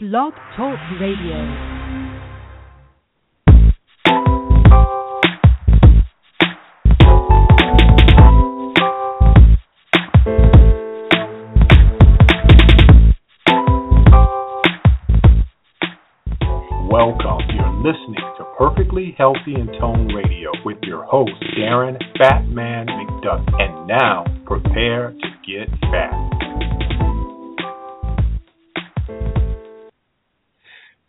Blog Talk Radio. Welcome. You're listening to Perfectly Healthy and Toned Radio with your host, Darren Fatman McDuck. And now, prepare to get fat.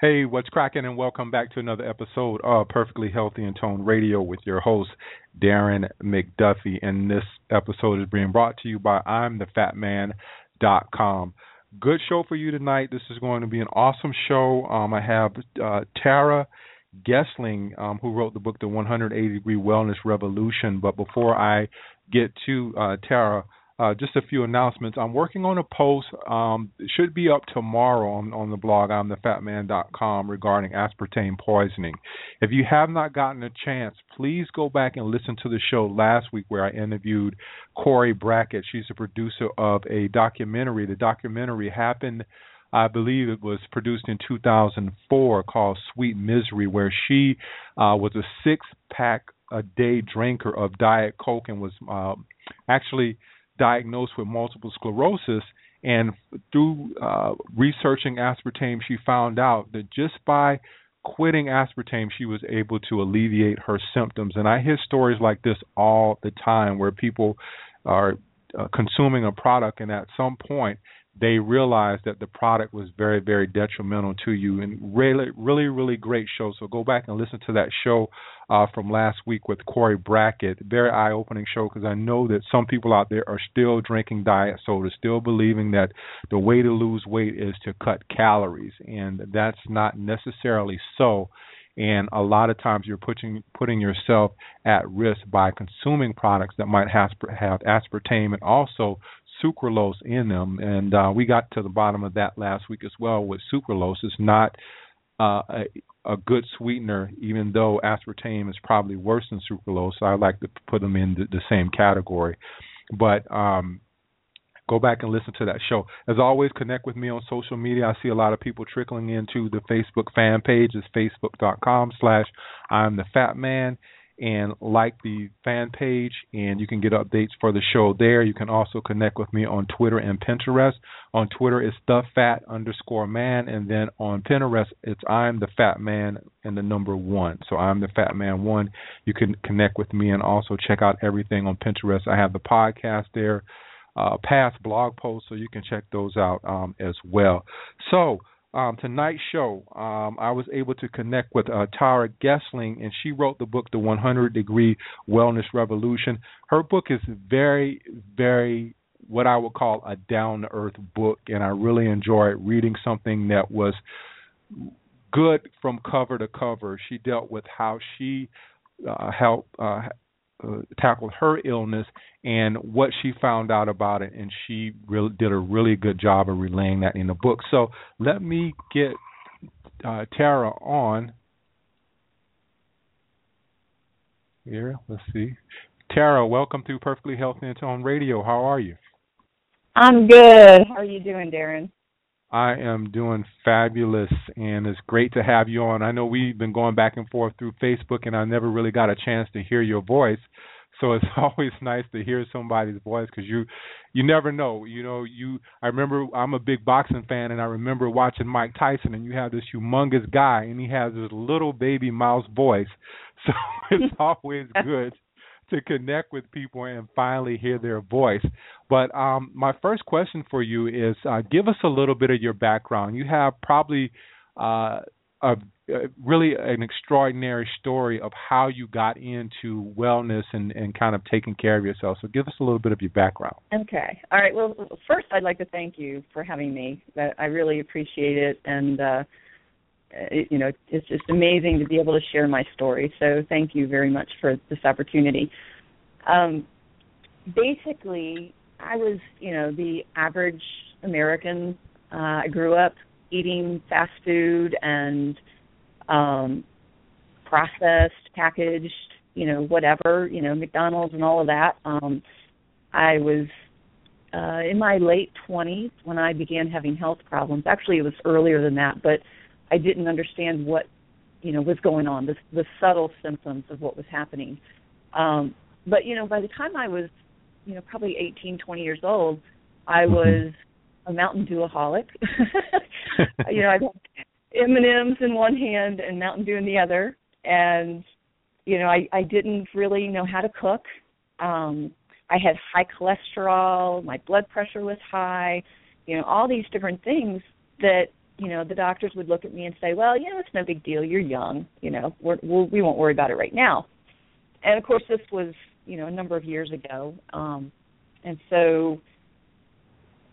Hey, what's cracking? And welcome back to another episode of Perfectly Healthy and Toned Radio with your host, Darren McDuffie. And this episode is being brought to you by I'mTheFatMan.com good show for you tonight. This is going to be an awesome show. Um, I have uh, Tara Gesling, um, who wrote the book, The 180 Degree Wellness Revolution. But before I get to uh, Tara, uh, just a few announcements. I'm working on a post. Um, it should be up tomorrow on, on the blog, I'm thefatman.com, regarding aspartame poisoning. If you have not gotten a chance, please go back and listen to the show last week where I interviewed Cori Brackett. She's the producer of a documentary. The documentary happened. I believe it was produced in 2004 called Sweet Misery, where she uh, was a six pack a day drinker of Diet Coke and was uh, actually diagnosed with multiple sclerosis. And through uh, researching aspartame, she found out that just by quitting aspartame, she was able to alleviate her symptoms. And I hear stories like this all the time where people are uh, consuming a product and at some point they realized that the product was very, very detrimental to you. And really, really, really great show. So go back and listen to that show uh, from last week with Cori Brackett. Very eye opening show because I know that some people out there are still drinking diet soda, still believing that the way to lose weight is to cut calories. And that's not necessarily so and a lot of times you're putting putting yourself at risk by consuming products that might have, have aspartame and also sucralose in them, and uh, we got to the bottom of that last week as well. With sucralose, it's not uh, a, a good sweetener, even though aspartame is probably worse than sucralose. So I like to put them in the, the same category, but um, go back and listen to that show. As always, connect with me on social media. I see a lot of people trickling into the Facebook fan page. It's facebook.com slash I'm the Fat Man and like the fan page, and you can get updates for the show there. You can also connect with me on Twitter and Pinterest. On Twitter, it's the fat underscore man, and then on Pinterest, it's I'm the fat man and the number one. So I'm the fat man one. You can connect with me and also check out everything on Pinterest. I have the podcast there, uh, past blog posts, so you can check those out um, as well. So um, tonight's show, um, I was able to connect with uh, Tara Gesling, and she wrote the book, The 100 Degree Wellness Revolution. Her book is very, very what I would call a down to earth book, and I really enjoyed reading something that was good from cover to cover. She dealt with how she uh, helped uh, uh, tackled her illness and what she found out about it, and she really did a really good job of relaying that in the book. So let me get uh, Tara on here. Let's see, Tara, welcome to Perfectly Healthy and Toned Radio. How are you? I'm good. How are you doing, Darren? I am doing fabulous, and it's great to have you on. I know we've been going back and forth through Facebook, and I never really got a chance to hear your voice. So it's always nice to hear somebody's voice because you, you never know. You know, you. I remember I'm a big boxing fan, and I remember watching Mike Tyson, and you have this humongous guy, and he has this little baby mouse voice. So it's always good to connect with people and finally hear their voice. But um, my first question for you is uh, give us a little bit of your background. You have probably uh, a, a, really an extraordinary story of how you got into wellness and, and kind of taking care of yourself. So give us a little bit of your background. Okay. All right. Well, first, I'd like to thank you for having me. I really appreciate it. And, uh, it, you know, it's just amazing to be able to share my story. So thank you very much for this opportunity. Um, basically, I was, you know, the average American. Uh, I grew up eating fast food and um, processed, packaged, you know, whatever, you know, McDonald's and all of that. Um, I was uh, in my late 20s when I began having health problems. Actually, it was earlier than that, but I didn't understand what you know was going on, the, the subtle symptoms of what was happening. Um, but you know, by the time I was, you know, probably 18, 20 years old, I mm-hmm. was a Mountain Dewaholic. you know, I had M and M's in one hand and Mountain Dew in the other, and you know, I I didn't really know how to cook. Um, I had high cholesterol, my blood pressure was high, you know, all these different things that you know the doctors would look at me and say, well, you know, it's no big deal. You're young, you know, we're, we'll, we won't worry about it right now. And of course, this was you know a number of years ago, um, and so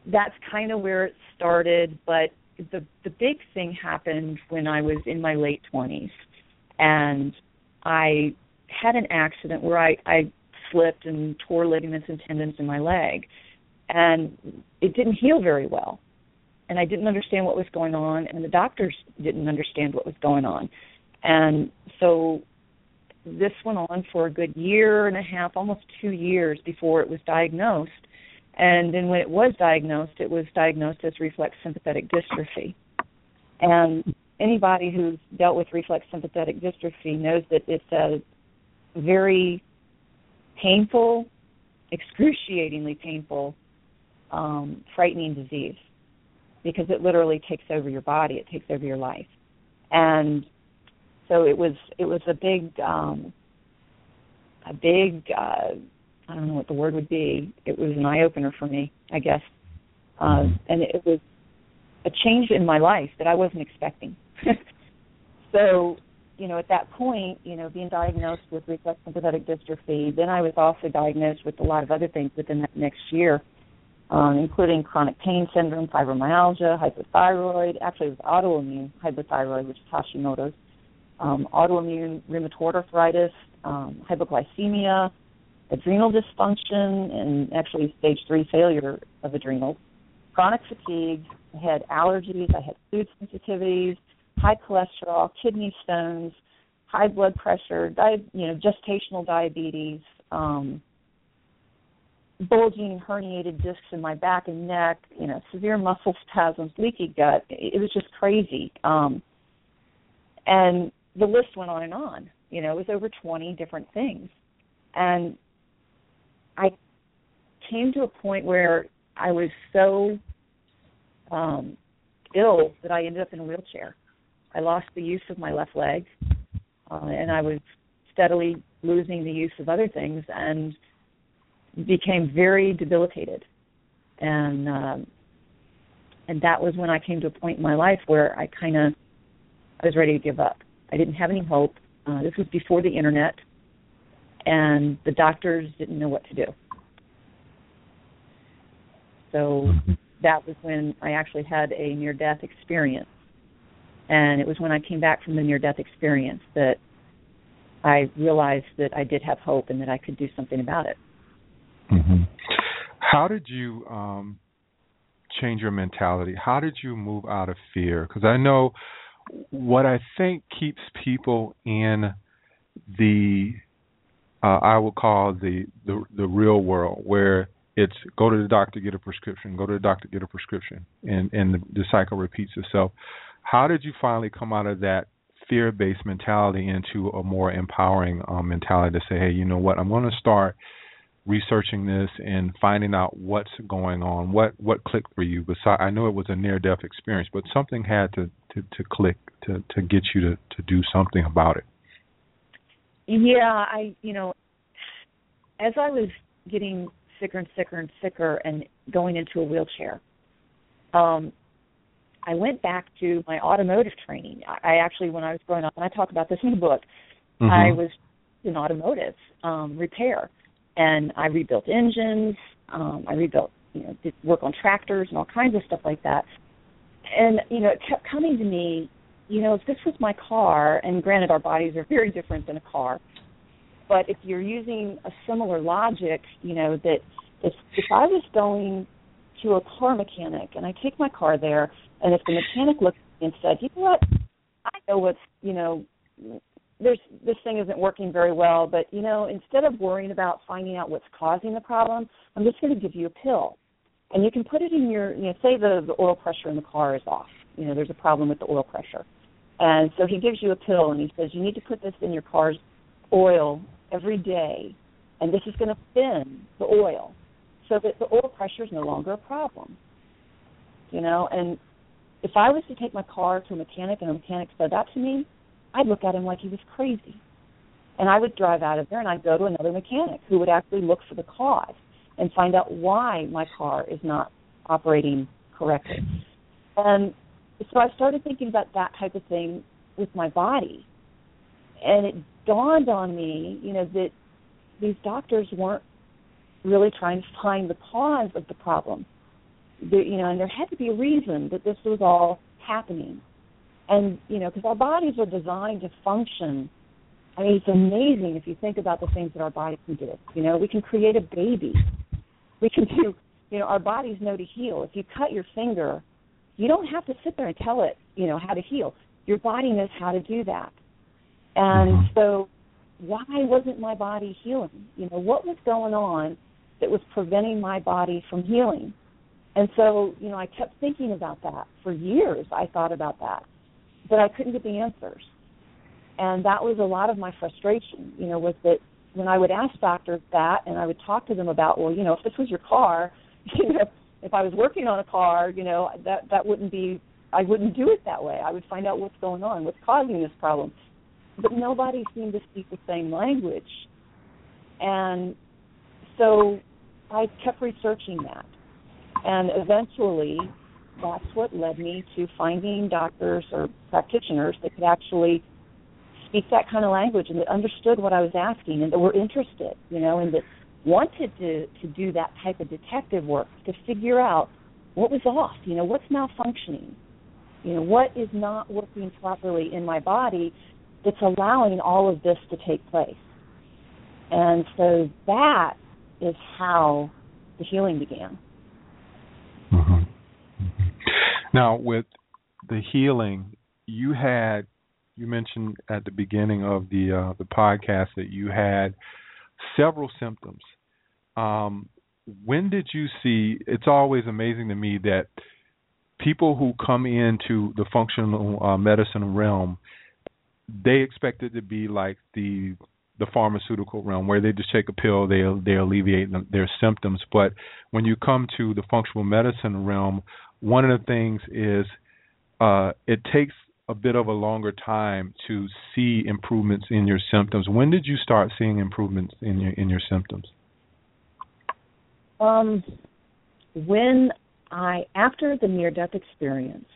that's kind of where it started. But the the big thing happened when I was in my late twenties, and I had an accident where I I slipped and tore ligaments and tendons in my leg, and it didn't heal very well. And I didn't understand what was going on, and the doctors didn't understand what was going on. And so this went on for a good year and a half, almost two years before it was diagnosed. And then when it was diagnosed, it was diagnosed as reflex sympathetic dystrophy. And anybody who's dealt with reflex sympathetic dystrophy knows that it's a very painful, excruciatingly painful, um, frightening disease because it literally takes over your body, it takes over your life. And so it was it was a big um a big uh I don't know what the word would be. It was an eye opener for me, I guess. Uh and it was a change in my life that I wasn't expecting. so, you know, at that point, you know, being diagnosed with reflex sympathetic dystrophy, then I was also diagnosed with a lot of other things within that next year, um, including chronic pain syndrome, fibromyalgia, hypothyroid. Actually, it was autoimmune hypothyroid, which is Hashimoto's um, autoimmune rheumatoid arthritis, um, hypoglycemia, adrenal dysfunction, and actually stage three failure of adrenals, chronic fatigue. I had allergies. I had food sensitivities, high cholesterol, kidney stones, high blood pressure, di- you know, gestational diabetes, um, bulging herniated discs in my back and neck, you know, severe muscle spasms, leaky gut. It was just crazy. Um, and the list went on and on. You know, it was over 20 different things. And I came to a point where I was so um, ill that I ended up in a wheelchair. I lost the use of my left leg, uh, and I was steadily losing the use of other things and became very debilitated. And um, and that was when I came to a point in my life where I kind of I was ready to give up. I didn't have any hope. Uh, this was before the internet, and the doctors didn't know what to do. So that was when I actually had a near death experience. And it was when I came back from the near death experience that I realized that I did have hope and that I could do something about it. Mm-hmm. How did you um, change your mentality? How did you move out of fear? Because I know what I think keeps people in the uh, I would call the, the the real world where it's go to the doctor get a prescription, go to the doctor get a prescription, and and the, the cycle repeats itself. How did you finally come out of that fear-based mentality into a more empowering um, mentality to say, hey, you know what, I'm going to start researching this and finding out what's going on, what what clicked for you. Besides, I know it was a near death experience, but something had to, to, to click to, to get you to, to do something about it. Yeah, I you know, as I was getting sicker and sicker and sicker and going into a wheelchair, um, I went back to my automotive training. I actually, when I was growing up, and I talk about this in the book, mm-hmm. I was in automotive um, repair and I rebuilt engines. Um, I rebuilt, you know, did work on tractors and all kinds of stuff like that. And you know, it kept coming to me, you know, if this was my car, and granted, our bodies are very different than a car, but if you're using a similar logic, you know, that if if I was going to a car mechanic and I take my car there, and if the mechanic looked and said, you know what, I know what's, you know, there's this thing isn't working very well, but you know, instead of worrying about finding out what's causing the problem, I'm just going to give you a pill. and you can put it in your, you know, say the the oil pressure in the car is off. You know, there's a problem with the oil pressure, and so he gives you a pill and he says you need to put this in your car's oil every day, and this is going to thin the oil so that the oil pressure is no longer a problem. You know, and if I was to take my car to a mechanic and a mechanic said that to me, I'd look at him like he was crazy. And I would drive out of there and I'd go to another mechanic who would actually look for the cause and find out why my car is not operating correctly. And so I started thinking about that type of thing with my body. And it dawned on me, you know, that these doctors weren't really trying to find the cause of the problem. You know, and there had to be a reason that this was all happening. And you know, because our bodies are designed to function. I mean, it's amazing if you think about the things that our body can do. You know, we can create a baby. We can do. You know, our bodies know to heal. If you cut your finger, you don't have to sit there and tell it, you know, how to heal. Your body knows how to do that. And Mhm. so, why wasn't my body healing? You know, what was going on that was preventing my body from healing? And so, you know, I kept thinking about that for years. I thought about that, but I couldn't get the answers. And that was a lot of my frustration, you know, was that when I would ask doctors that and I would talk to them about, well, you know, if this was your car, you know, if I was working on a car, you know, that that wouldn't be I wouldn't do it that way. I would find out what's going on, what's causing this problem. But nobody seemed to speak the same language. And so I kept researching that. And eventually that's what led me to finding doctors or practitioners that could actually speak that kind of language and that understood what I was asking and that were interested, you know, and that wanted to to do that type of detective work to figure out what was off, you know, what's malfunctioning, you know, what is not working properly in my body that's allowing all of this to take place. And so that is how the healing began. Now, with the healing, you had you mentioned at the beginning of the uh, the podcast that you had several symptoms. Um, when did you see? It's always amazing to me that people who come into the functional uh, medicine realm, they expect it to be like the the pharmaceutical realm where they just take a pill they they alleviate their symptoms but when you come to the functional medicine realm one of the things is uh, it takes a bit of a longer time to see improvements in your symptoms. When did you start seeing improvements in your in your symptoms? Um, when I after the near death experience,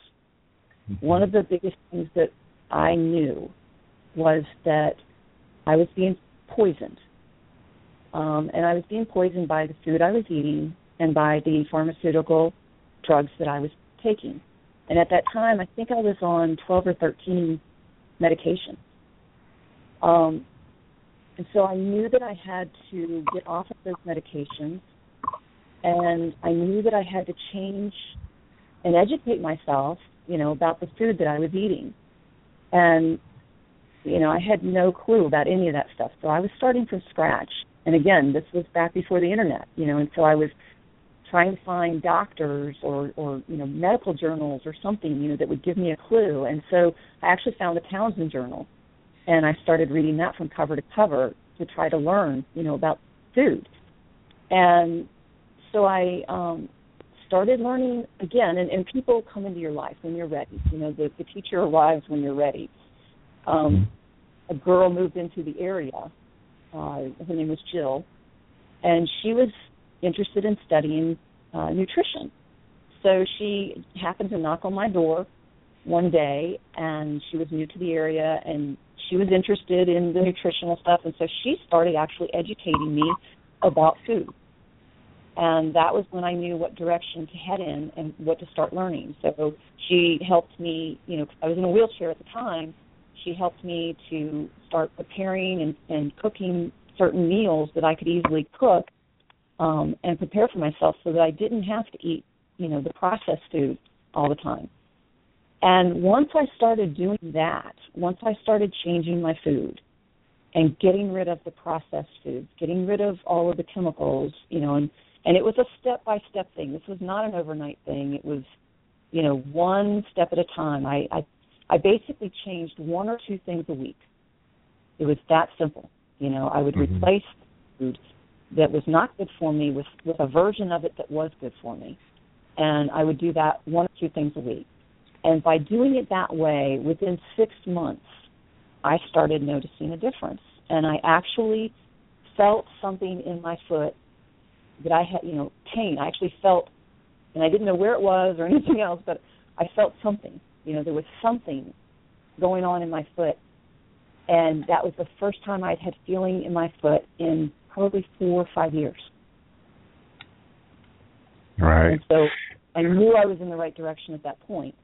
one of the biggest things that I knew was that I was being poisoned. Um, and I was being poisoned by the food I was eating and by the pharmaceutical drugs that I was taking. And at that time, I think I was on 12 or 13 medications. Um, and so I knew that I had to get off of those medications, and I knew that I had to change and educate myself, you know, about the food that I was eating. And you know, I had no clue about any of that stuff. So I was starting from scratch. And again, this was back before the internet, you know, and so I was trying to find doctors or or you know medical journals or something you know that would give me a clue. And so i actually found the townsend journal and i started reading that from cover to cover to try to learn you know about food. And so i um started learning again and, and people come into your life when you're ready. You know the, the teacher arrives when you're ready. Um a girl moved into the area uh her name was jill and she was interested in studying uh, nutrition. So she happened to knock on my door one day, and she was new to the area, and she was interested in the nutritional stuff, and so she started actually educating me about food. And that was when I knew what direction to head in and what to start learning. So she helped me, you know, I was in a wheelchair at the time. She helped me to start preparing and, and cooking certain meals that I could easily cook um, and prepare for myself so that I didn't have to eat, you know, the processed food all the time. And once I started doing that, once I started changing my food and getting rid of the processed foods, getting rid of all of the chemicals, you know, and And it was a step by step thing. This was not an overnight thing. It was, you know, one step at a time. I, I I basically changed one or two things a week. It was that simple. You know, I would Mhm. replace food that was not good for me with with a version of it that was good for me. And I would do that one or two things a week. And by doing it that way, within 6 months, I started noticing a difference. And I actually felt something in my foot that I had, you know, pain. I actually felt and I didn't know where it was or anything else, but I felt something. You know, there was something going on in my foot and that was the first time I'd had feeling in my foot in probably four or five years. Right. And so I knew I was in the right direction at that point.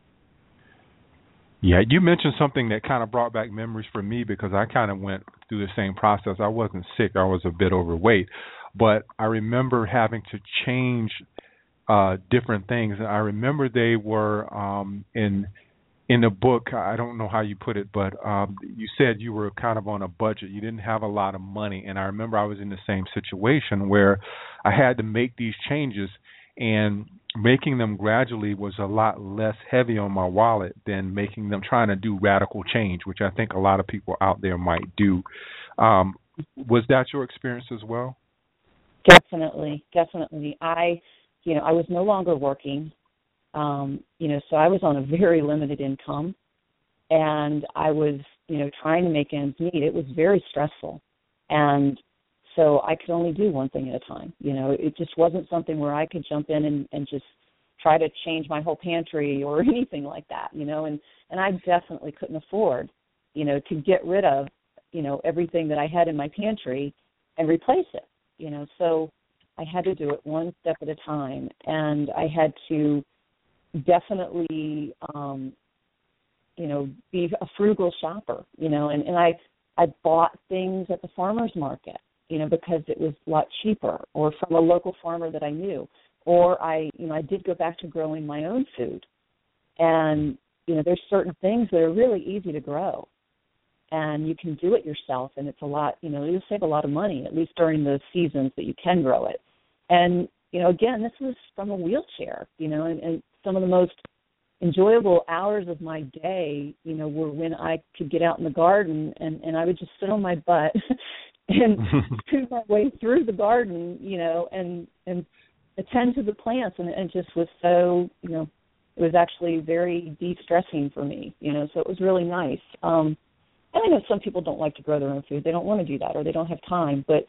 Yeah, you mentioned something that kind of brought back memories for me because I kind of went through the same process. I wasn't sick; I was a bit overweight, but I remember having to change uh different things. And I remember they were um in in the book. I don't know how you put it, but um you said you were kind of on a budget. You didn't have a lot of money, and I remember I was in the same situation where I had to make these changes and making them gradually was a lot less heavy on my wallet than making them trying to do radical change, which I think a lot of people out there might do. Um, was that your experience as well? Definitely, definitely. I, you know, I was no longer working. Um, you know, so I was on a very limited income and I was, you know, trying to make ends meet. It was very stressful. And so I could only do one thing at a time. You know, it just wasn't something where I could jump in and, and just try to change my whole pantry or anything like that, you know, and, and I definitely couldn't afford, you know, to get rid of, you know, everything that I had in my pantry and replace it. You know, so I had to do it one step at a time and I had to definitely um you know, be a frugal shopper, you know, and, and I I bought things at the farmers market you know, because it was a lot cheaper, or from a local farmer that I knew, or I, you know, I did go back to growing my own food, and you know, there's certain things that are really easy to grow, and you can do it yourself, and it's a lot, you know, you'll save a lot of money at least during the seasons that you can grow it, and you know, again, this was from a wheelchair, you know, and, and some of the most enjoyable hours of my day, you know, were when I could get out in the garden and and I would just sit on my butt and chew my way through the garden, you know, and and attend to the plants, and it just was so, you know, it was actually very de-stressing for me, you know. So it was really nice. Um, and I know some people don't like to grow their own food; they don't want to do that, or they don't have time. But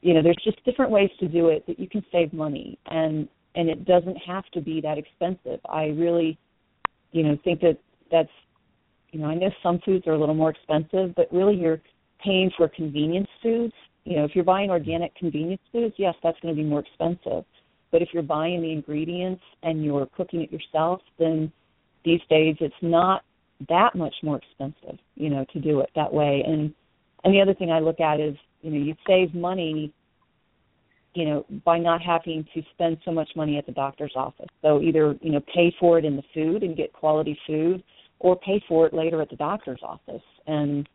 you know, there's just different ways to do it that you can save money, and and it doesn't have to be that expensive. I really, you know, think that that's, you know, I know some foods are a little more expensive, but really you're paying for convenience foods. You know, if you're buying organic convenience foods, yes, that's going to be more expensive. But if you're buying the ingredients and you're cooking it yourself, then these days it's not that much more expensive, you know, to do it that way. And and the other thing I look at is, you know, you save money, you know, by not having to spend so much money at the doctor's office. So either, you know, pay for it in the food and get quality food or pay for it later at the doctor's office. And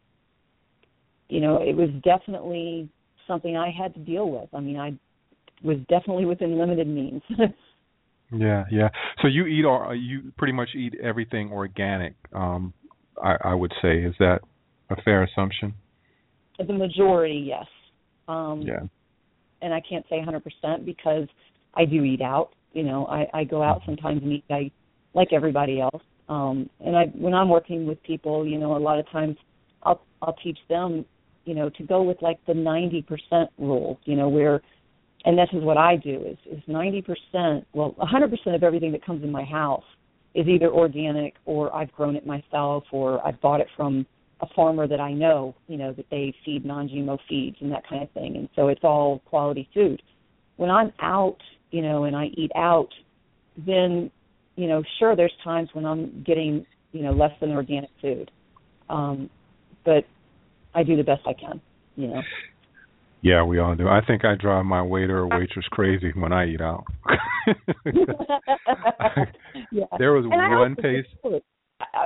you know, it was definitely something I had to deal with. I mean, I was definitely within limited means. yeah, yeah. So you eat or you pretty much eat everything organic. Um, I, I would say is that a fair assumption? The majority, yes. Um, yeah. And I can't say 100% because I do eat out. You know, I, I go out sometimes and eat I, like everybody else. Um, and I, when I'm working with people, you know, a lot of times I'll I'll teach them you know to go with like the 90% rule you know where and this is what I do is is 90% well 100% of everything that comes in my house is either organic or I've grown it myself or I've bought it from a farmer that I know you know that they feed non-GMO feeds and that kind of thing and so it's all quality food when I'm out you know and I eat out then you know sure there's times when I'm getting you know less than organic food um but I do the best I can, you know. Yeah, we all do. I think I drive my waiter or waitress crazy when I eat out. yeah. There was and one place.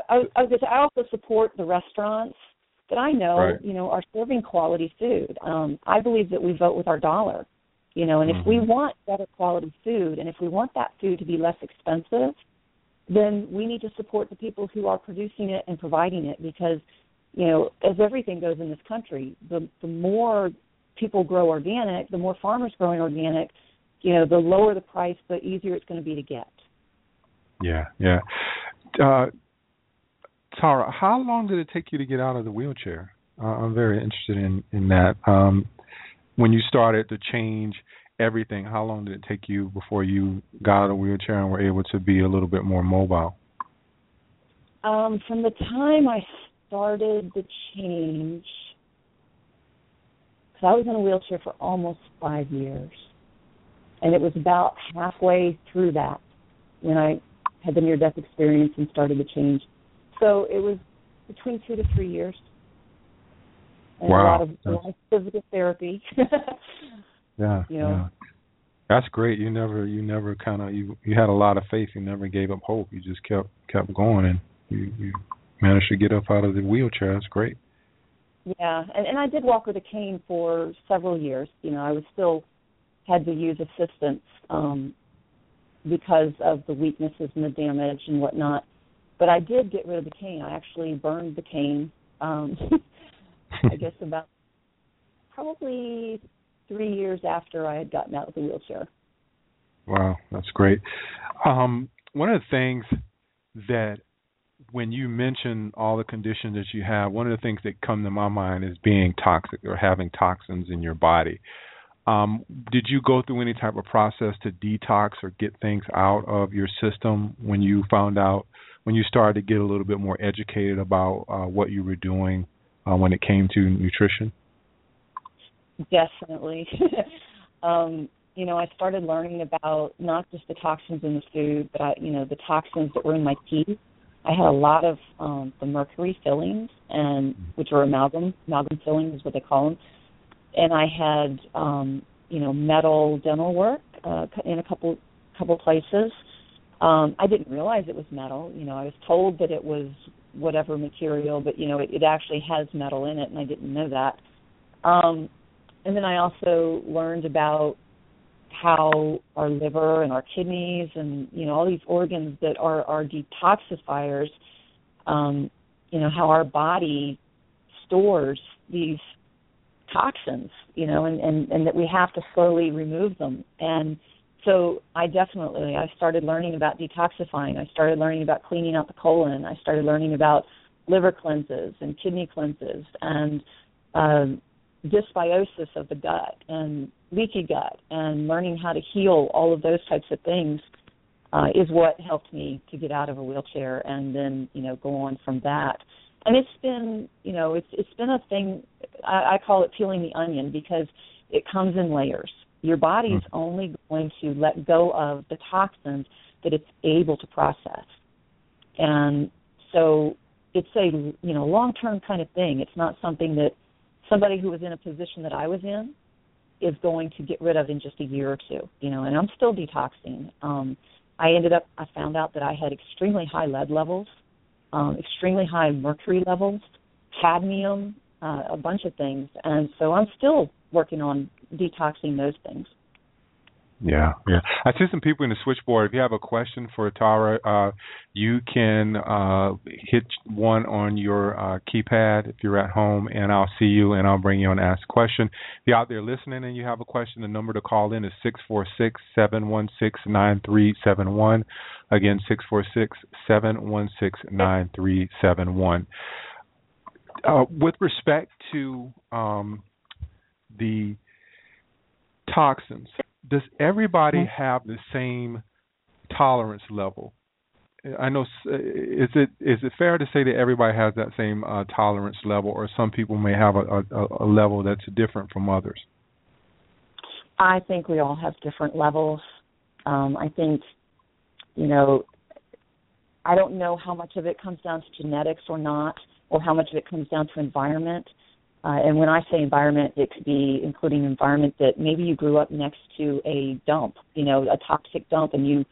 I, I, I also support the restaurants that I know, right. you know, are serving quality food. Um, I believe that we vote with our dollar. You know, and mm-hmm. if we mm-hmm. want better quality food and if we want that food to be less expensive, then we need to support the people who are producing it and providing it because, you know, as everything goes in this country, the the more people grow organic, the more farmers growing organic, you know, the lower the price, the easier it's going to be to get. Yeah, yeah. Uh, Tara, how long did it take you to get out of the wheelchair? Uh, I'm very interested in in that. Um, when you started to change everything, how long did it take you before you got out of the wheelchair and were able to be a little bit more mobile? Um, from the time I started the change, because I was in a wheelchair for almost five years, and it was about halfway through that when I had the near death experience and started the change. So it was between two to three years. And wow. a lot of, a lot of physical therapy. yeah. You know. Yeah. That's great. You never you never kinda you you had a lot of faith, you never gave up hope. You just kept kept going and you, you managed to get up out of the wheelchair. That's great. Yeah, and, and I did walk with a cane for several years. You know, I was still had to use assistance um because of the weaknesses and the damage and whatnot. But I did get rid of the cane. I actually burned the cane. Um, I guess about probably three years after I had gotten out of the wheelchair. Wow, that's great. Um, one of the things that when you mention all the conditions that you have, one of the things that come to my mind is being toxic or having toxins in your body. Um, did you go through any type of process to detox or get things out of your system when you found out when you started to get a little bit more educated about uh, what you were doing uh, when it came to nutrition? Definitely. um, you know, I started learning about not just the toxins in the food, but I, you know, the toxins that were in my teeth. I had a lot of um, the mercury fillings, and which are amalgam. Amalgam fillings is what they call them and I had um, you know metal dental work uh, in a couple couple places. Um, I didn't realize it was metal. You know, I was told that it was whatever material, but you know, it, it actually has metal in it, and I didn't know that. Um, and then I also learned about how our liver and our kidneys and you know all these organs that are our detoxifiers. Um, you know how our body stores these toxins, you know, and, and, and that we have to slowly remove them. And so I definitely I started learning about detoxifying. I started learning about cleaning out the colon. I started learning about liver cleanses and kidney cleanses and um, dysbiosis of the gut and leaky gut and learning how to heal all of those types of things uh, is what helped me to get out of a wheelchair and then you know go on from that and it's been you know it's it's been a thing I, I call it peeling the onion because it comes in layers. Your body is mm. only going to let go of the toxins that it's able to process, and so it's a you know long term kind of thing. It's not something that somebody who was in a position that I was in is going to get rid of in just a year or two. You know, and I'm still detoxing. Um, I ended up I found out that I had extremely high lead levels um, extremely high mercury levels, cadmium, uh, a bunch of things. And so I'm still working on detoxing those things. Yeah, yeah. I see some people in the switchboard. If you have a question for Tara, uh, you can uh, hit one on your uh, keypad if you're at home, and I'll see you and I'll bring you on ask a question. If you're out there listening and you have a question, the number to call in is six four six seven one six nine three seven one. Again, six four six seven one six nine three seven one. Uh, with respect to um, the toxins does everybody mm-hmm. have the same tolerance level? I know. Is it is it fair to say that everybody has that same uh, tolerance level, or some people may have a, a, a level that's different from others? I think we all have different levels. Um, I think, you know, I don't know how much of it comes down to genetics or not, or how much of it comes down to environment. Uh, and when I say environment, it could be including environment that maybe you grew up next to a dump, you know, a toxic dump, and you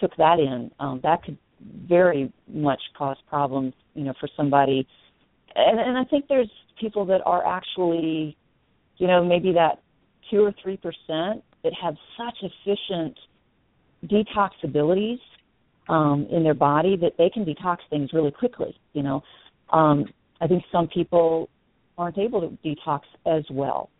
took that in. Um, that could very much cause problems, you know, for somebody. And, and I think there's people that are actually, you know, maybe that two or three percent that have such efficient detox abilities um, in their body that they can detox things really quickly. You know, um, I think some people aren't able to detox as well.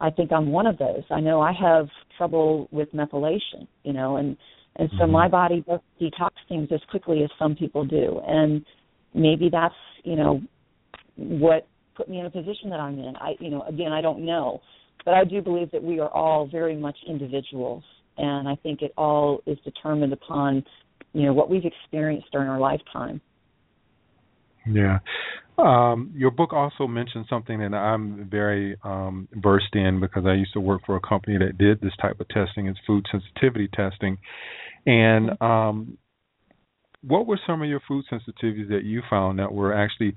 I think I'm one of those. I know I have trouble with methylation, you know, and and so mm-hmm. my body doesn't detox things as quickly as some people do, and maybe that's you know what put me in a position that I'm in. I you know again I don't know, but I do believe that we are all very much individuals, and I think it all is determined upon you know what we've experienced during our lifetime. Yeah. Um, your book also mentioned something that I'm very um, versed in because I used to work for a company that did this type of testing. It's food sensitivity testing. And um, what were some of your food sensitivities that you found that were actually?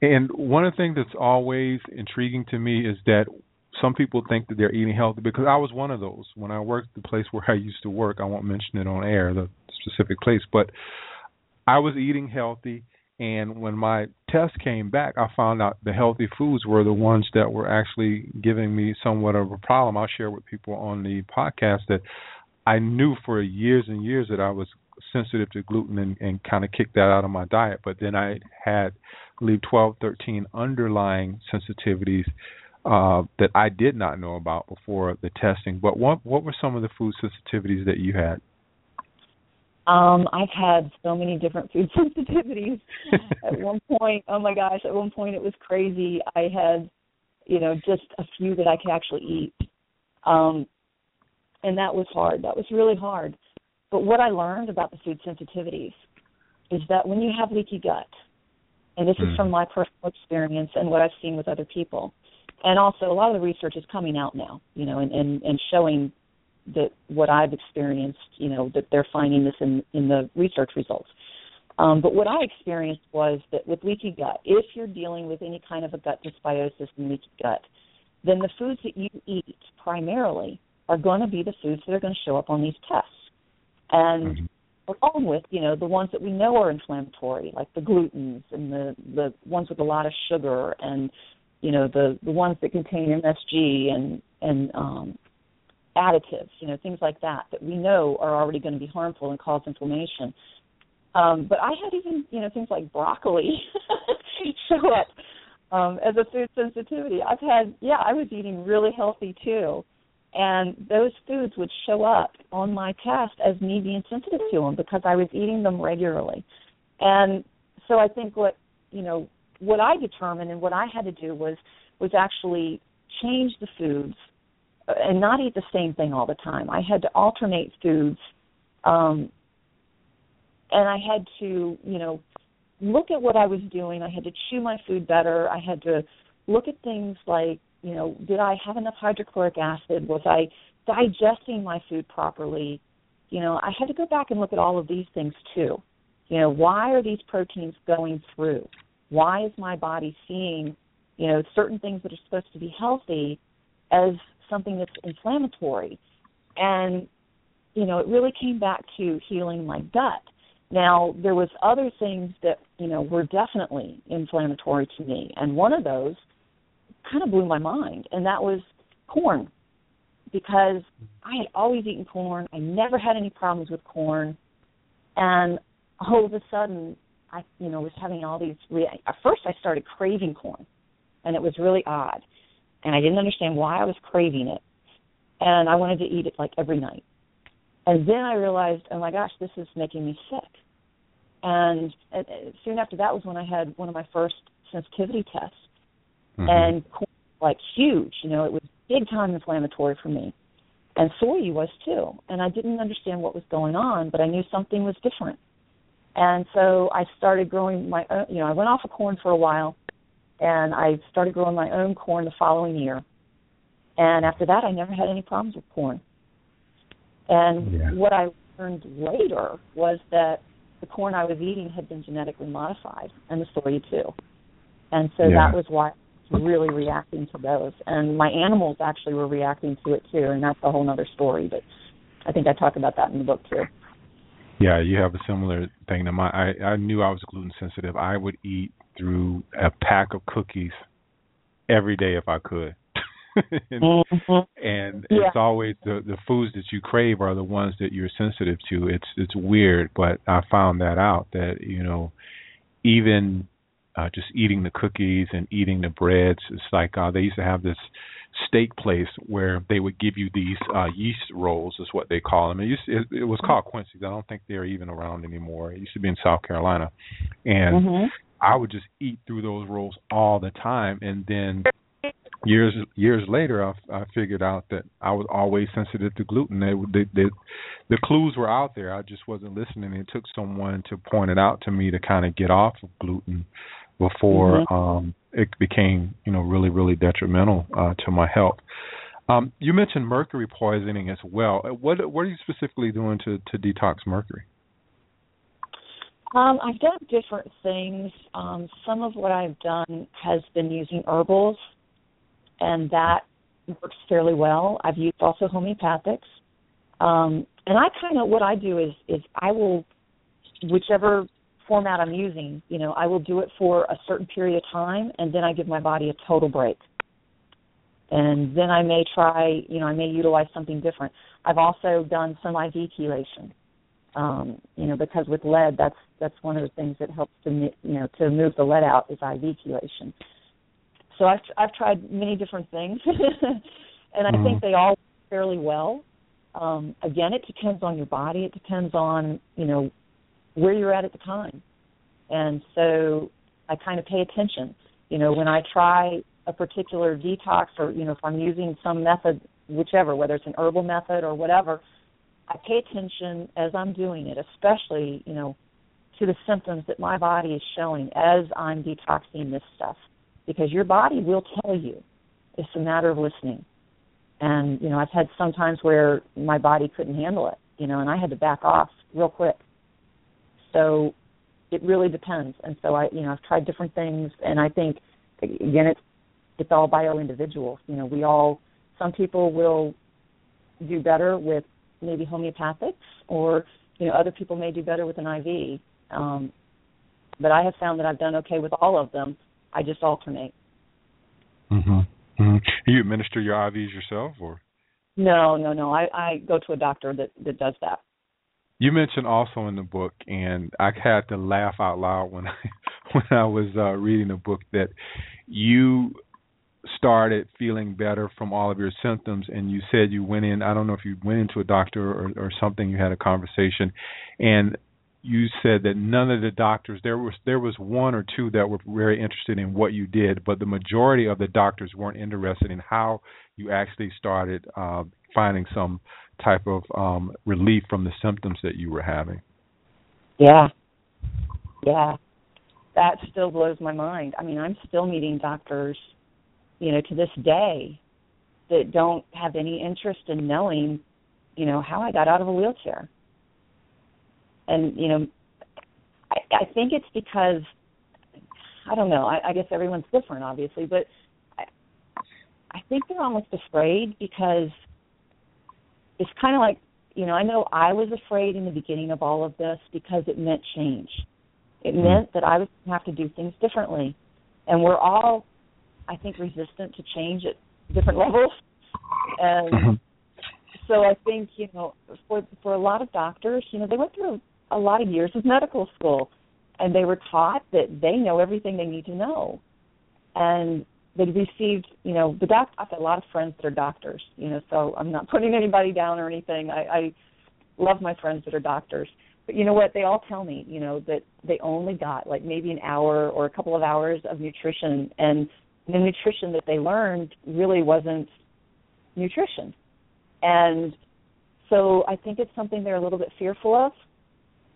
And one of the things that's always intriguing to me is that some people think that they're eating healthy because I was one of those. When I worked the place where I used to work, I won't mention it on air, the specific place, but I was eating healthy and when my test came back, I found out the healthy foods were the ones that were actually giving me somewhat of a problem. I'll share with people on the podcast that I knew for years and years that I was sensitive to gluten and, and kind of kicked that out of my diet. But then I had, I believe, 12, 13 underlying sensitivities uh, that I did not know about before the testing. But what what were some of the food sensitivities that you had? Um, I've had so many different food sensitivities. at one point, oh my gosh, at one point it was crazy. I had, you know, just a few that I could actually eat. Um, and that was hard. That was really hard. But what I learned about the food sensitivities is that when you have leaky gut, and this mm. is hmm. from my personal experience and what I've seen with other people, and also a lot of the research is coming out now, you know, and, and, and showing that what I've experienced, you know, that they're finding this in in the research results. Um, but what I experienced was that with leaky gut, if you're dealing with any kind of a gut dysbiosis and leaky gut, then the foods that you eat primarily are going to be the foods that are going to show up on these tests. And mm-hmm. along with, you know, the ones that we know are inflammatory, like the glutens and the the ones with a lot of sugar and you know the the ones that contain MSG and and um additives, you know, things like that that we know are already going to be harmful and cause inflammation. Um, but I had even, you know, things like broccoli show up um, as a food sensitivity. I've had, yeah, I was eating really healthy too, and those foods would show up on my test as me being sensitive to them because I was eating them regularly. And so I think what, you know, what I determined and what I had to do was was actually change the foods and not eat the same thing all the time. I had to alternate foods, um, and I had to, you know, look at what I was doing. I had to chew my food better. I had to look at things like, you know, did I have enough hydrochloric acid? Was I digesting my food properly? You know, I had to go back and look at all of these things too. You know, why are these proteins going through? Why is my body seeing, you know, certain things that are supposed to be healthy as something that's inflammatory. And, you know, it really came back to healing my gut. Now, there was other things that, you know, were definitely inflammatory to me. And one of those kind of blew my mind, and that was corn. Because I had always eaten corn. I never had any problems with corn. And all of a sudden, I, you know, was having all these. Re- At first, I started craving corn, and it was really odd and I didn't understand why I was craving it. And I wanted to eat it like every night. And then I realized, oh my gosh, this is making me sick. And, and soon after that was when I had one of my first sensitivity tests. Mm-hmm. And like huge, you know, it was big time inflammatory for me. And soy was too. And I didn't understand what was going on, but I knew something was different. And so I started growing my own, you know, I went off of corn for a while and I started growing my own corn the following year. And after that, I never had any problems with corn. And yeah. what I learned later was that the corn I was eating had been genetically modified, and the soy too. And so yeah. that was why I was really reacting to those. And my animals actually were reacting to it too, and that's a whole other story. But I think I talk about that in the book too. Yeah, you have a similar thing to my. I I knew I was gluten sensitive. I would eat through a pack of cookies every day if I could. and, mm-hmm. and Yeah. it's always the the foods that you crave are the ones that you're sensitive to. It's it's weird, but I found that out that you know even uh just eating the cookies and eating the breads it's like uh they used to have this steak place where they would give you these uh yeast rolls is what they call them it used it, it was called quincy's i don't think they're even around anymore it used to be in south carolina and Mhm. I would just eat through those rolls all the time, and then years years later, I, I figured out that I was always sensitive to gluten. They, they, they, the clues were out there. I just wasn't listening. It took someone to point it out to me to kind of get off of gluten before um, it became, you know, really really detrimental uh, to my health. Um, you mentioned mercury poisoning as well. What what are you specifically doing to to detox mercury? Um, I've done different things. Um, some of what I've done has been using herbals, and that works fairly well. I've used also homeopathics, um, and I kind of what I do is is I will whichever format I'm using, you know, I will do it for a certain period of time, and then I give my body a total break. And then I may try, you know, I may utilize something different. I've also done some IV chelation um, you know, because with lead, that's that's one of the things that helps to you know to move the lead out is IV chelation. So I've I've tried many different things, and I Mhm. think they all work fairly well. Um, again, it depends on your body. It depends on you know where you're at at the time, and so I kind of pay attention. You know, when I try a particular detox, or you know, if I'm using some method, whichever, whether it's an herbal method or whatever, I pay attention as I'm doing it, especially, you know, to the symptoms that my body is showing as I'm detoxing this stuff. Because your body will tell you. It's a matter of listening. And, you know, I've had some times where my body couldn't handle it, you know, and I had to back off real quick. So it really depends. And so I, you know, I've tried different things and I think again it's it's all bio individual. You know, we all some people will do better with maybe homeopathics, or you know other people may do better with an IV. Um, but I have found that I've done okay with all of them. I just alternate. Mm-hmm. mm-hmm. You administer your IVs yourself, or No, no, no. I, I go to a doctor that that does that. you mentioned also in the book, and I had to laugh out loud when I when I was uh, reading the book that you started feeling better from all of your symptoms and you said you went in I don't know if you went into a doctor or, or something you had a conversation and you said that none of the doctors there was there was one or two that were very interested in what you did but the majority of the doctors weren't interested in how you actually started uh, finding some type of um, relief from the symptoms that you were having Yeah. Yeah. That still blows my mind. I mean, I'm still meeting doctors, you know, to this day that don't have any interest in knowing, you know, how I got out of a wheelchair. And, you know, I, I think it's because I don't know, I, I guess everyone's different obviously, but I I think they're almost afraid because it's kind of like you know, I know I was afraid in the beginning of all of this because it meant change. It mm-hmm. meant that I would have to do things differently. And we're all, I think, resistant to change at different levels. And mm-hmm. so I think, you know, for for a lot of doctors, you know, they went through a lot of years of medical school and they were taught that they know everything they need to know. And they received, you know, the doc. I've got a lot of friends that are doctors, you know, so I'm not putting anybody down or anything. I, I love my friends that are doctors, but you know what? They all tell me, you know, that they only got like maybe an hour or a couple of hours of nutrition, and the nutrition that they learned really wasn't nutrition, and so I think it's something they're a little bit fearful of,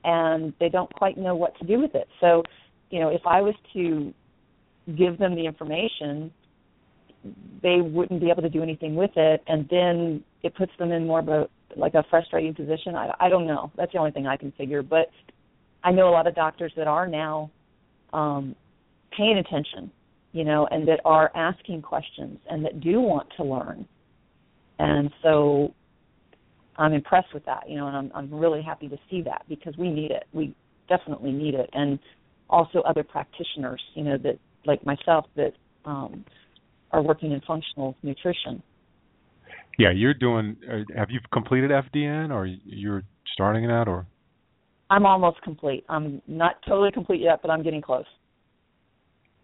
and they don't quite know what to do with it. So, you know, if I was to give them the information, they wouldn't be able to do anything with it, and then it puts them in more of a like a frustrating position. I, I don't know. That's the only thing I can figure. But I know a lot of doctors that are now um, paying attention, you know, and that are asking questions and that do want to learn. And so I'm impressed with that, you know, and I'm I'm really happy to see that because we need it. We definitely need it, and also other practitioners, you know, that like myself that um are working in functional nutrition. Yeah, you're doing. Uh, have you completed FDN, or you're starting that, or? I'm almost complete. I'm not totally complete yet, but I'm getting close.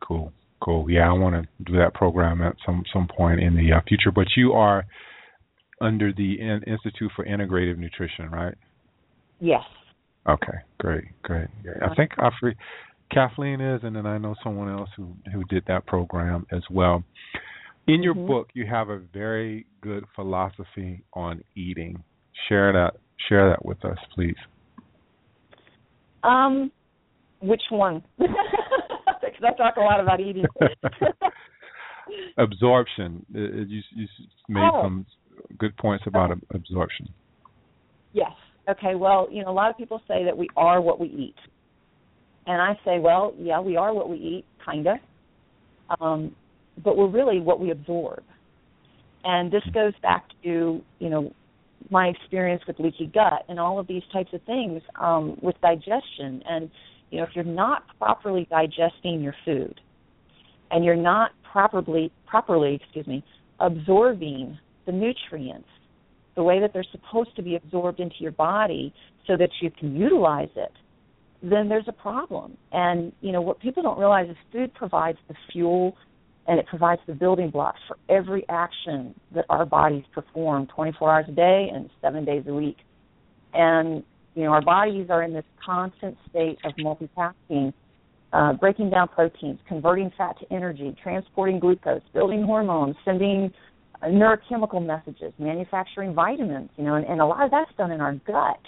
Cool, cool. Yeah, I want to do that program at some some point in the uh, future. But you are under the in- Institute for Integrative Nutrition, right? Yes. Okay, great, great. I think I free, Kathleen is, and then I know someone else who who did that program as well. In your Mhm. book, you have a very good philosophy on eating. Share that share that with us, please. Um, which one? Because I talk a lot about eating. absorption. Uh, uh, You you made Oh. some good points about ab- absorption. yes. Okay. Well, you know, a lot of people say that we are what we eat, and I say, well, yeah, we are what we eat, kinda, um, but we're really what we absorb. And this goes back to you know my experience with leaky gut and all of these types of things um, with digestion. And you know, if you're not properly digesting your food, and you're not properly properly, excuse me, absorbing the nutrients the way that they're supposed to be absorbed into your body so that you can utilize it, then there's a problem. And you know what people don't realize is food provides the fuel and it provides the building blocks for every action that our bodies perform 24 hours a day and 7 days a week. And you know our bodies are in this constant state of multitasking uh, breaking down proteins, converting fat to energy, transporting glucose, building hormones, sending neurochemical messages, manufacturing vitamins, you know, and, and a lot of that's done in our gut.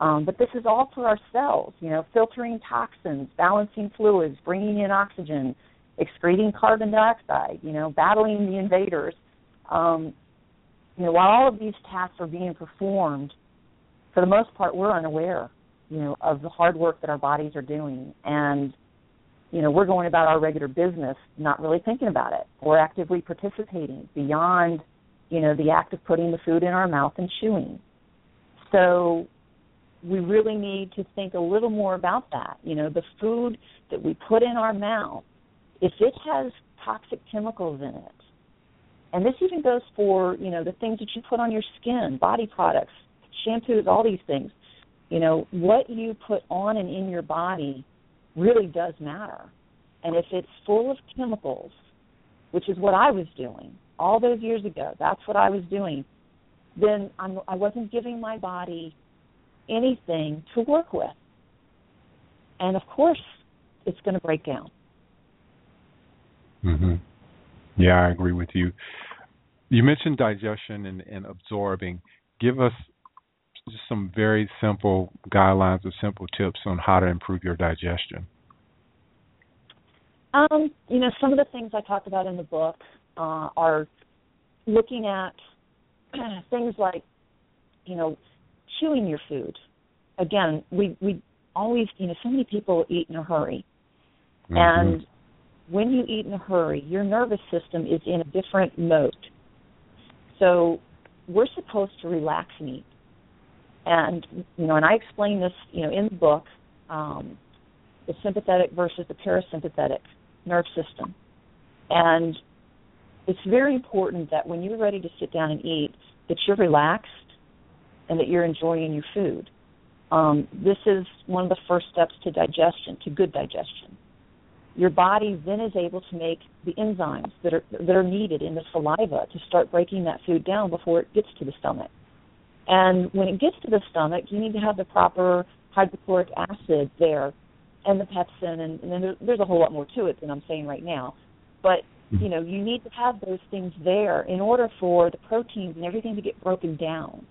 Um, but this is all for our cells, you know, filtering toxins, balancing fluids, bringing in oxygen, excreting carbon dioxide, you know, battling the invaders. Um, you know, while all of these tasks are being performed, for the most part, we're unaware, you know, of the hard work that our bodies are doing, and you know, we're going about our regular business, not really thinking about it. We're actively participating beyond, you know, the act of putting the food in our mouth and chewing. So we really need to think a little more about that. You know, the food that we put in our mouth, if it has toxic chemicals in it, and this even goes for, you know, the things that you put on your skin, body products, shampoos, all these things. You know, what you put on and in your body really does matter. And if it's full of chemicals, which is what I was doing all those years ago, that's what I was doing, then I'm, I wasn't giving my body anything to work with. And of course, it's going to break down. hmm Yeah, I agree with you. You mentioned digestion and, and absorbing. Give us just some very simple guidelines or simple tips on how to improve your digestion. Um, you know, some of the things I talked about in the book uh, are looking at things like, you know, chewing your food. Again, we we always, you know, so many people eat in a hurry, Mm-hmm. and when you eat in a hurry, your nervous system is in a different mode. So we're supposed to relax and eat. And you know, and I explain this, you know, in the book, um, the sympathetic versus the parasympathetic nerve system. And it's very important that when you're ready to sit down and eat, that you're relaxed and that you're enjoying your food. Um, this is one of the first steps to digestion, to good digestion. Your body then is able to make the enzymes that are that are needed in the saliva to start breaking that food down before it gets to the stomach. And when it gets to the stomach, you need to have the proper hydrochloric acid there and the pepsin, and, and then there's a whole lot more to it than I'm saying right now. But you know, you need to have those things there in order for the proteins and everything to get broken down.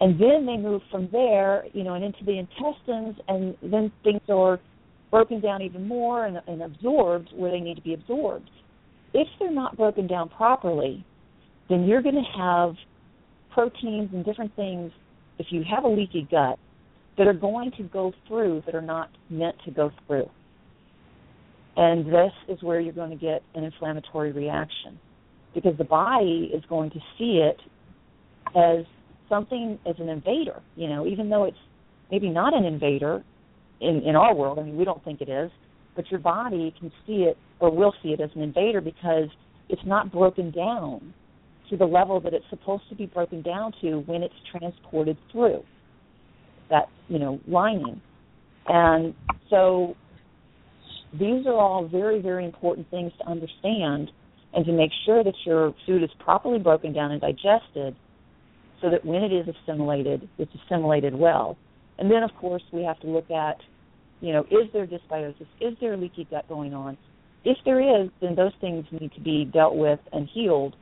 And then they move from there, you know, and into the intestines, and then things are broken down even more and, and absorbed where they need to be absorbed. If they're not broken down properly, then you're going to have proteins and different things, if you have a leaky gut, that are going to go through that are not meant to go through. And this is where you're going to get an inflammatory reaction because the body is going to see it as something as an invader, you know, even though it's maybe not an invader in in our world. I mean, we don't think it is, but your body can see it or will see it as an invader because it's not broken down to the level that it's supposed to be broken down to when it's transported through that you know lining. And so these are all very very important things to understand and to make sure that your food is properly broken down and digested so that when it is assimilated it's assimilated well. And then of course we have to look at you know is there dysbiosis? Is there leaky gut going on? If there is then those things need to be dealt with and healed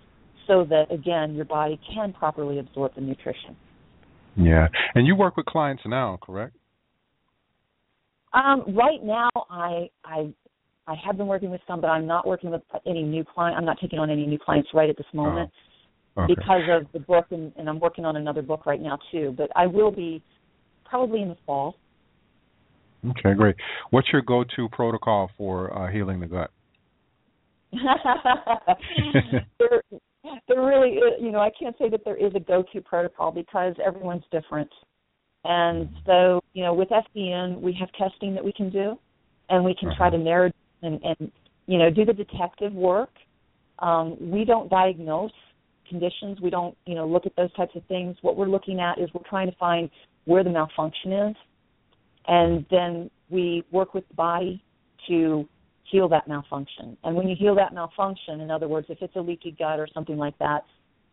so that again your body can properly absorb the nutrition. Yeah, and you work with clients now, correct? Um, right now, I I I have been working with some, but I'm not working with any new client. I'm not taking on any new clients right at this moment oh, okay. because of the book, and, and I'm working on another book right now too. But I will be probably in the fall. Okay, great. What's your go-to protocol for uh, healing the gut? there, there really is, you know, I can't say that there is a go-to protocol because everyone's different. And mm-hmm. so, you know, with FDN, we have testing that we can do, and we can try to mm-hmm. narrow and, and you know, do the detective work. Um, we don't diagnose conditions. We don't, you know, look at those types of things. What we're looking at is we're trying to find where the malfunction is, and then we work with the body to heal that malfunction. And when you heal that malfunction, in other words, if it's a leaky gut or something like that,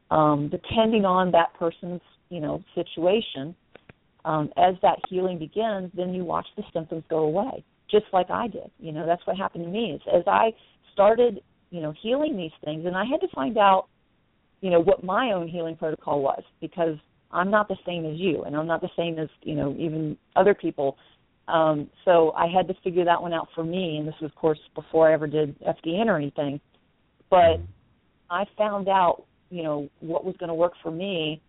um, depending on that person's you know situation, um, as that healing begins, then you watch the symptoms go away, just like I did. You know, that's what happened to me. Is as I started, you know, healing these things, and I had to find out, you know, what my own healing protocol was because I'm not the same as you, and I'm not the same as you know even other people um, so I had to figure that one out for me, and this was, of course, before I ever did FDN or anything. But I found out, you know, what was going to work for me.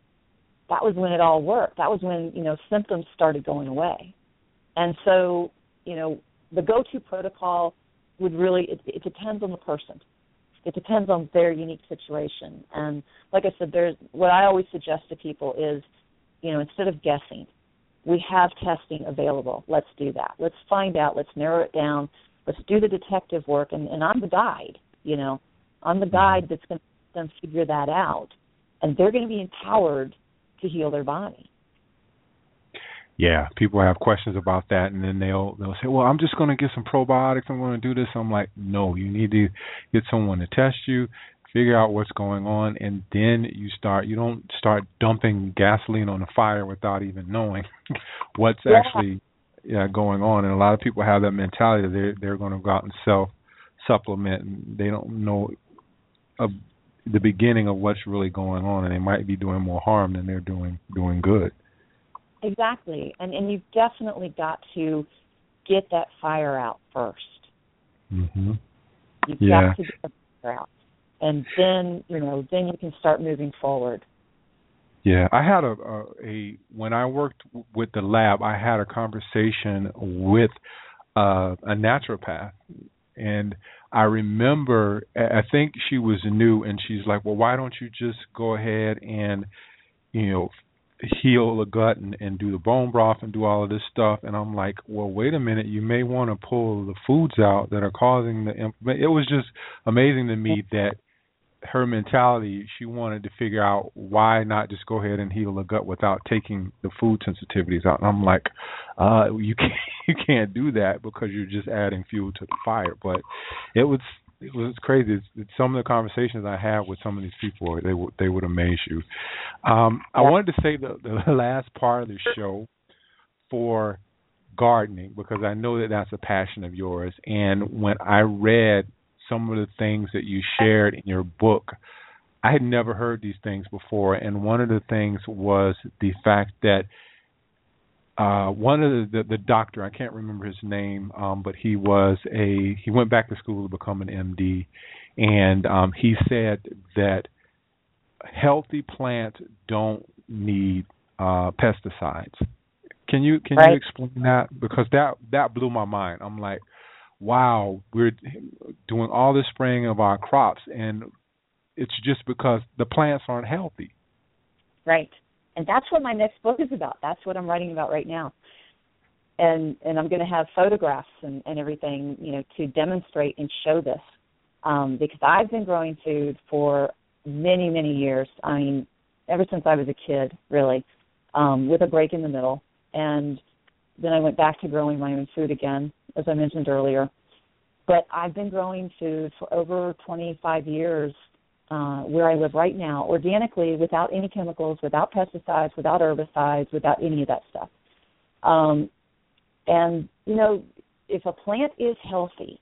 That was when it all worked. That was when you know symptoms started going away, and so you know the go-to protocol would really it, it depends on the person. It depends on their unique situation, and like I said, there's what I always suggest to people is, you know, instead of guessing, we have testing available. Let's do that. Let's find out. Let's narrow it down. Let's do the detective work. And, and I'm the guide, you know. I'm the mm-hmm. guide that's going to help them figure that out. And they're going to be empowered to heal their body. Yeah, people have questions about that, and then they'll they'll say, "Well, I'm just going to get some probiotics. I'm going to do this." I'm like, "No, you need to get someone to test you figure out what's going on and then you start you don't start dumping gasoline on a fire without even knowing what's yeah. actually yeah going on. And a lot of people have that mentality. They're they're going to go out and self supplement and they don't know of the beginning of what's really going on and they might be doing more harm than they're doing doing good. Exactly. And and you've definitely got to get that fire out 1st mhm you've yeah. got to get the fire out and then you know then you can start moving forward. Yeah i had a, a, a when i worked with the lab i had a conversation with uh, a naturopath. And i remember i think she was new and she's like well why don't you just go ahead and you know heal the gut and, and do the bone broth and do all of this stuff? And i'm like well wait a minute. You may want to pull the foods out that are causing the it was just amazing to me that her mentality, she wanted to figure out why not just go ahead and heal the gut without taking the food sensitivities out. And I'm like, uh, you can't you can't do that because you're just adding fuel to the fire. But it was it was crazy. It's, it's some of the conversations I had with some of these people, they would they would amaze you. Um, I wanted to say the the last part of the show for gardening because I know that that's a passion of yours. And when I read some of the things that you shared in your book. I had never heard these things before, and one of the things was the fact that uh one of the, the the doctor I can't remember his name, um, but he was a he went back to school to become an MD, and um, he said that healthy plants don't need uh pesticides. Can you can right. you explain that? Because that that blew my mind. I'm like, wow, we're doing all this spraying of our crops, and it's just because the plants aren't healthy. Right, and that's what my next book is about. That's what I'm writing about right now, and and I'm going to have photographs and and everything, you know, to demonstrate and show this. um, because I've been growing food for many, many years. I mean, ever since I was a kid, really, um, with a break in the middle. And then I went back to growing my own food again, as I mentioned earlier. But I've been growing food for over 25 years uh, where I live right now, organically, without any chemicals, without pesticides, without herbicides, without any of that stuff. Um, and you know, if a plant is healthy,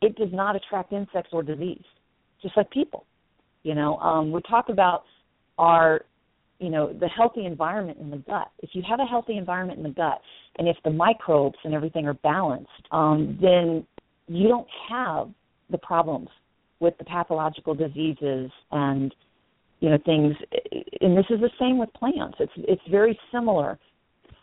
it does not attract insects or disease, just like people. You know, um, we talk about our, you know, the healthy environment in the gut. If you have a healthy environment in the gut, and if the microbes and everything are balanced, um, then you don't have the problems with the pathological diseases and you know things and this is the same with plants. It's it's very similar.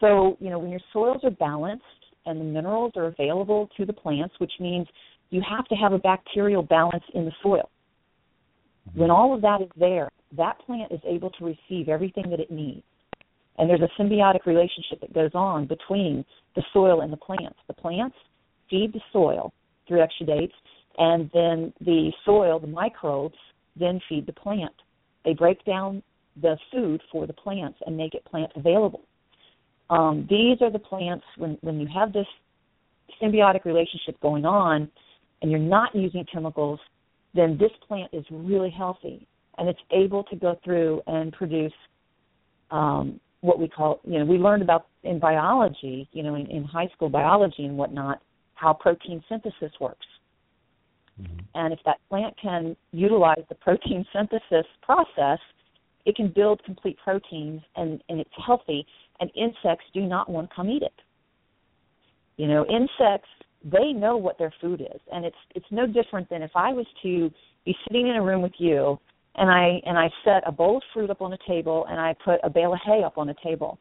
So you know when your soils are balanced and the minerals are available to the plants which means you have to have a bacterial balance in the soil. When all of that is there that plant is able to receive everything that it needs and there's a symbiotic relationship that goes on between the soil and the plants the plants feed the soil through exudates and then the soil, the microbes, then feed the plant. They break down the food for the plants and make it plant available. Um, these are the plants when when you have this symbiotic relationship going on, and you're not using chemicals, then this plant is really healthy and it's able to go through and produce um, what we call you know we learned about in biology you know in, in high school biology and whatnot how protein synthesis works Mm-hmm. And if that plant can utilize the protein synthesis process, it can build complete proteins and, and it's healthy and insects do not want to come eat it. You know, insects they know what their food is and it's it's no different than if I was to be sitting in a room with you and I and I set a bowl of fruit up on a table and I put a bale of hay up on a table.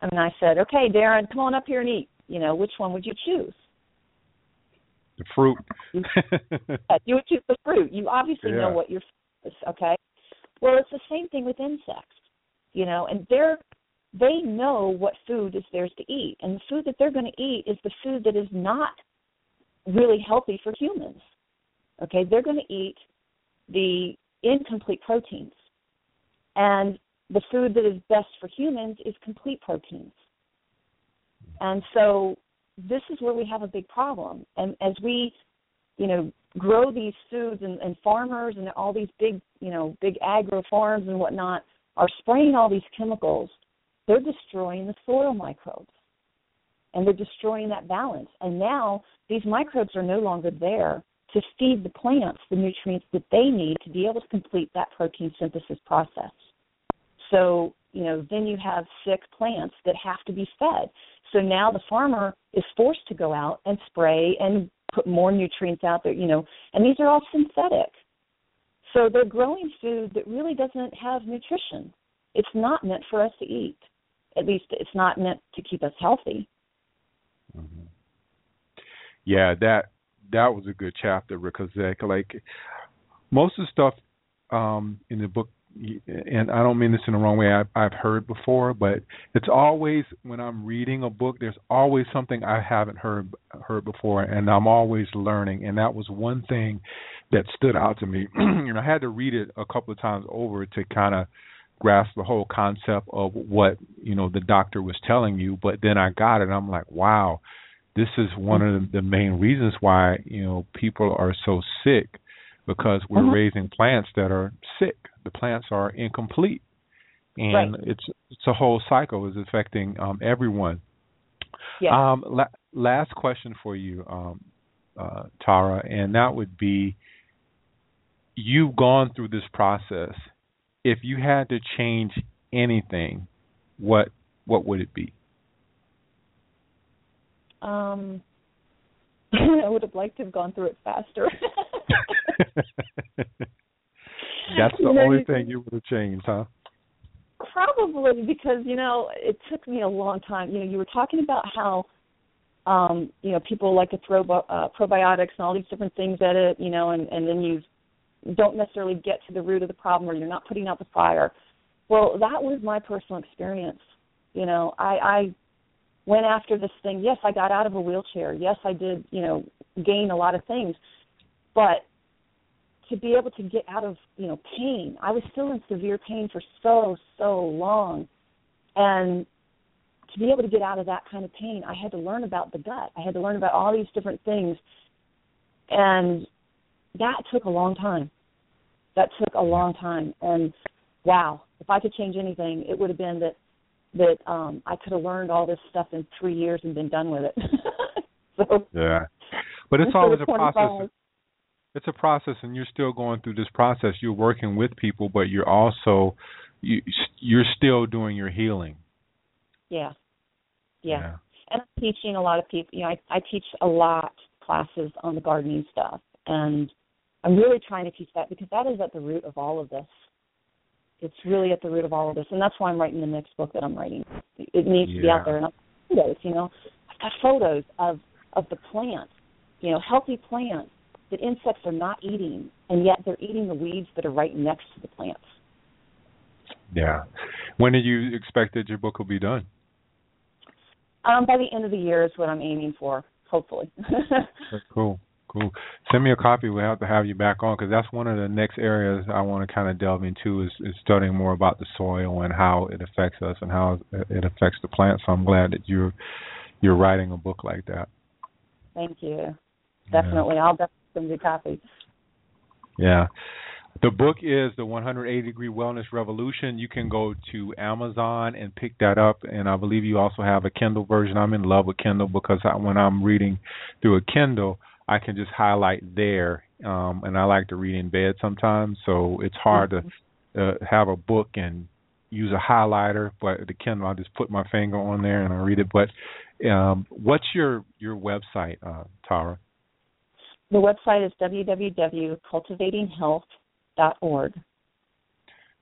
And I said, Okay, Darren, come on up here and eat. You know, which one would you choose? the fruit. you would choose the fruit. You obviously yeah. know what your fruit is, okay? Well, it's the same thing with insects, you know, and they're they know what food is theirs to eat, and the food that they're going to eat is the food that is not really healthy for humans. Okay, they're going to eat the incomplete proteins, and the food that is best for humans is complete proteins. And so this is where we have a big problem. And as we, you know, grow these foods and, and farmers and all these big, you know, big agro farms and whatnot are spraying all these chemicals, they're destroying the soil microbes. And they're destroying that balance. And now these microbes are no longer there to feed the plants the nutrients that they need to be able to complete that protein synthesis process. So, you know, then you have sick plants that have to be fed. So now the farmer is forced to go out and spray and put more nutrients out there, you know, and these are all synthetic. So they're growing food that really doesn't have nutrition. It's not meant for us to eat. At least it's not meant to keep us healthy. Mm-hmm. Yeah, that that was a good chapter because like most of the stuff um, in the book and I don't mean this in the wrong way. I've, I've heard before, but it's always when I'm reading a book, there's always something I haven't heard heard before, and I'm always learning. And that was one thing that stood out to me. and I had to read it a couple of times over to kind of grasp the whole concept of what you know the doctor was telling you. But then I got it. I'm like, wow, this is one of the main reasons why you know people are so sick because we're mm-hmm. raising plants that are sick. The plants are incomplete, and right. it's it's a whole cycle is affecting um, everyone. Yeah. Um, la- last question for you, um, uh, Tara, and that would be: You've gone through this process. If you had to change anything, what what would it be? Um, I would have liked to have gone through it faster. That's the you only thing you would have changed, huh? Probably because you know it took me a long time. You know, you were talking about how um, you know people like to throw uh, probiotics and all these different things at it. You know, and and then you don't necessarily get to the root of the problem, or you're not putting out the fire. Well, that was my personal experience. You know, I, I went after this thing. Yes, I got out of a wheelchair. Yes, I did. You know, gain a lot of things, but to be able to get out of you know pain. I was still in severe pain for so so long, and to be able to get out of that kind of pain, I had to learn about the gut. I had to learn about all these different things, and that took a long time. That took a long time, and wow, if I could change anything, it would have been that that um I could have learned all this stuff in three years and been done with it. so yeah, but it's always a process. It's a process, and you're still going through this process. You're working with people, but you're also you you're still doing your healing. Yeah, yeah. yeah. And I'm teaching a lot of people. You know, I I teach a lot classes on the gardening stuff, and I'm really trying to teach that because that is at the root of all of this it's really at the root of all of this, and that's why I'm writing the next book that I'm writing. It needs yeah. to be out there, and photos. You know, I've got photos of of the plants, you know, healthy plants that insects are not eating, and yet they're eating the weeds that are right next to the plants. Yeah. When do you expect that your book will be done? Um, by the end of the year is what I'm aiming for, hopefully. cool. Cool. Send me a copy. We'll have to have you back on because that's one of the next areas I want to kind of delve into is, is studying more about the soil and how it affects us and how it affects the plants. So I'm glad that you're you're writing a book like that. Thank you. Definitely, yeah. I'll definitely send you a copy. Yeah. The book is the 180 Degree Wellness Revolution. You can go to Amazon and pick that up, and I believe you also have a Kindle version. I'm in love with Kindle because I, when I'm reading through a Kindle, I can just highlight there. Um, and I like to read in bed sometimes, so it's hard mm-hmm. to uh, have a book and use a highlighter. But the Kindle, I just put my finger on there and I read it. But um, what's your your website, uh, Tara? The website is www.cultivatinghealth.org.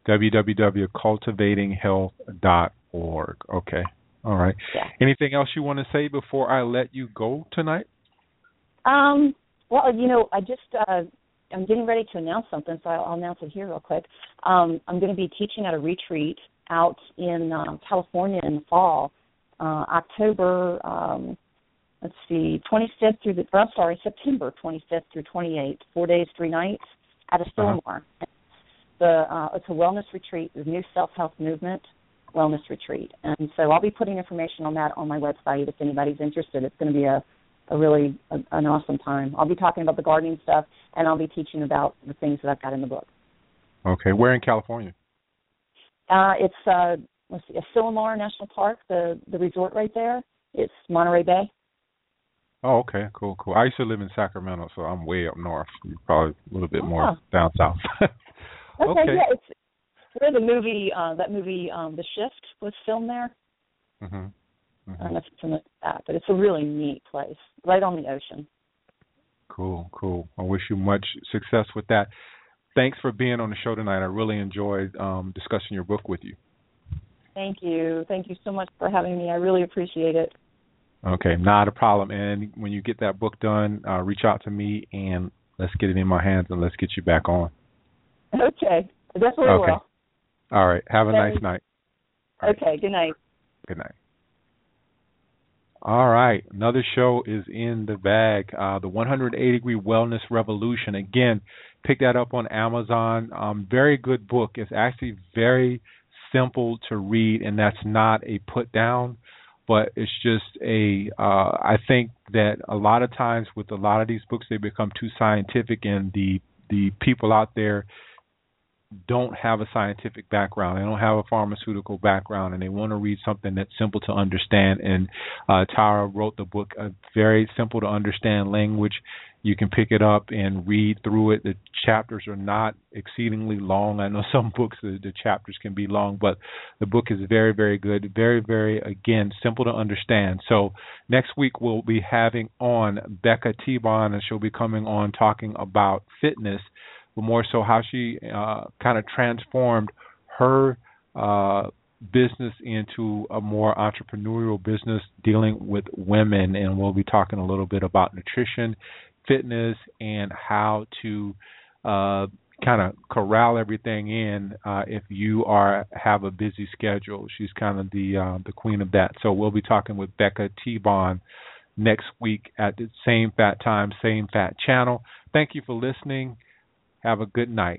www.cultivatinghealth.org. Okay. All right. Yeah. Anything else you want to say before I let you go tonight? Um, well, you know, I just uh, I'm getting ready to announce something, so I'll, I'll announce it here real quick. Um, I'm going to be teaching at a retreat out in um, California in the fall, uh, October. Um, let's see, 25th through the. Or I'm sorry, September 25th through 28th, four days, three nights at Asilomar. Uh-huh. The uh, it's a wellness retreat, the new self help movement wellness retreat, and so I'll be putting information on that on my website if anybody's interested. It's going to be a a really a, an awesome time. I'll be talking about the gardening stuff, and I'll be teaching about the things that I've got in the book. Okay, where in California? Uh, it's uh, let's see, Asilomar National Park, the the resort right there. It's Monterey Bay. Oh, okay, cool, cool. I used to live in Sacramento, so I'm way up north. You're probably a little bit more oh. down south. okay, okay, yeah, it's where the movie, uh, that movie, um, The Shift, was filmed there. Mhm. Mm-hmm. I don't know if it's like that, but it's a really neat place, right on the ocean. Cool, cool. I wish you much success with that. Thanks for being on the show tonight. I really enjoyed um, discussing your book with you. Thank you. Thank you so much for having me. I really appreciate it. Okay, not a problem. And when you get that book done, uh, reach out to me and let's get it in my hands and let's get you back on. Okay, definitely okay. will. All right. Have a Thanks. nice night. okay. Good night. Good night. All right, another show is in the bag. Uh, the 180 Degree Wellness Revolution. Again, pick that up on Amazon. Um, very good book. It's actually very simple to read, and that's not a put down, but it's just a. Uh, I think that a lot of times with a lot of these books, they become too scientific, and the the people out there don't have a scientific background, they don't have a pharmaceutical background, and they want to read something that's simple to understand. And uh, Tara wrote the book a very simple to understand language. You can pick it up and read through it. The chapters are not exceedingly long. I know some books the, the chapters can be long, but the book is very, very good. Very, very again simple to understand. So next week we'll be having on Becca T-Bon, and she'll be coming on talking about fitness but more so how she uh, kind of transformed her uh, business into a more entrepreneurial business dealing with women. And we'll be talking a little bit about nutrition, fitness, and how to uh, kind of corral everything in uh, if you are have a busy schedule. She's kind of the uh, the queen of that. So we'll be talking with Becca T-Bon next week at the same fat time, same fat channel. Thank you for listening. Have a good night.